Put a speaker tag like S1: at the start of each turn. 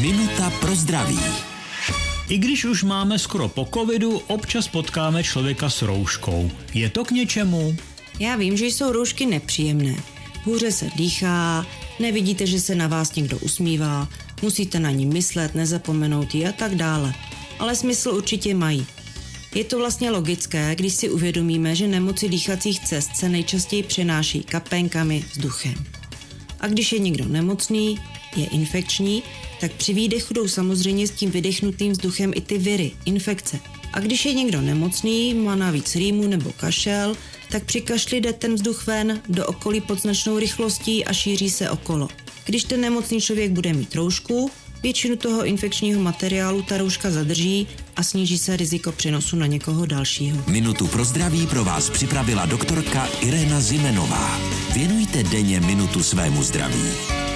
S1: Minuta pro zdraví.
S2: I když už máme skoro po covidu, občas potkáme člověka s rouškou. Je to k něčemu?
S3: Já vím, že jsou roušky nepříjemné. Hůře se dýchá, nevidíte, že se na vás někdo usmívá, musíte na ní myslet, nezapomenout ji a tak dále. Ale smysl určitě mají. Je to vlastně logické, když si uvědomíme, že nemoci dýchacích cest se nejčastěji přenáší kapénkami vzduchem. A když je někdo nemocný, je infekční, tak při výdechu jdou samozřejmě s tím vydechnutým vzduchem i ty viry, infekce. A když je někdo nemocný, má navíc rýmu nebo kašel, tak při kašli jde ten vzduch ven do okolí pod značnou rychlostí a šíří se okolo. Když ten nemocný člověk bude mít roušku, většinu toho infekčního materiálu ta rouška zadrží a sníží se riziko přenosu na někoho dalšího.
S1: Minutu pro zdraví pro vás připravila doktorka Irena Zimenová. Věnujte denně minutu svému zdraví.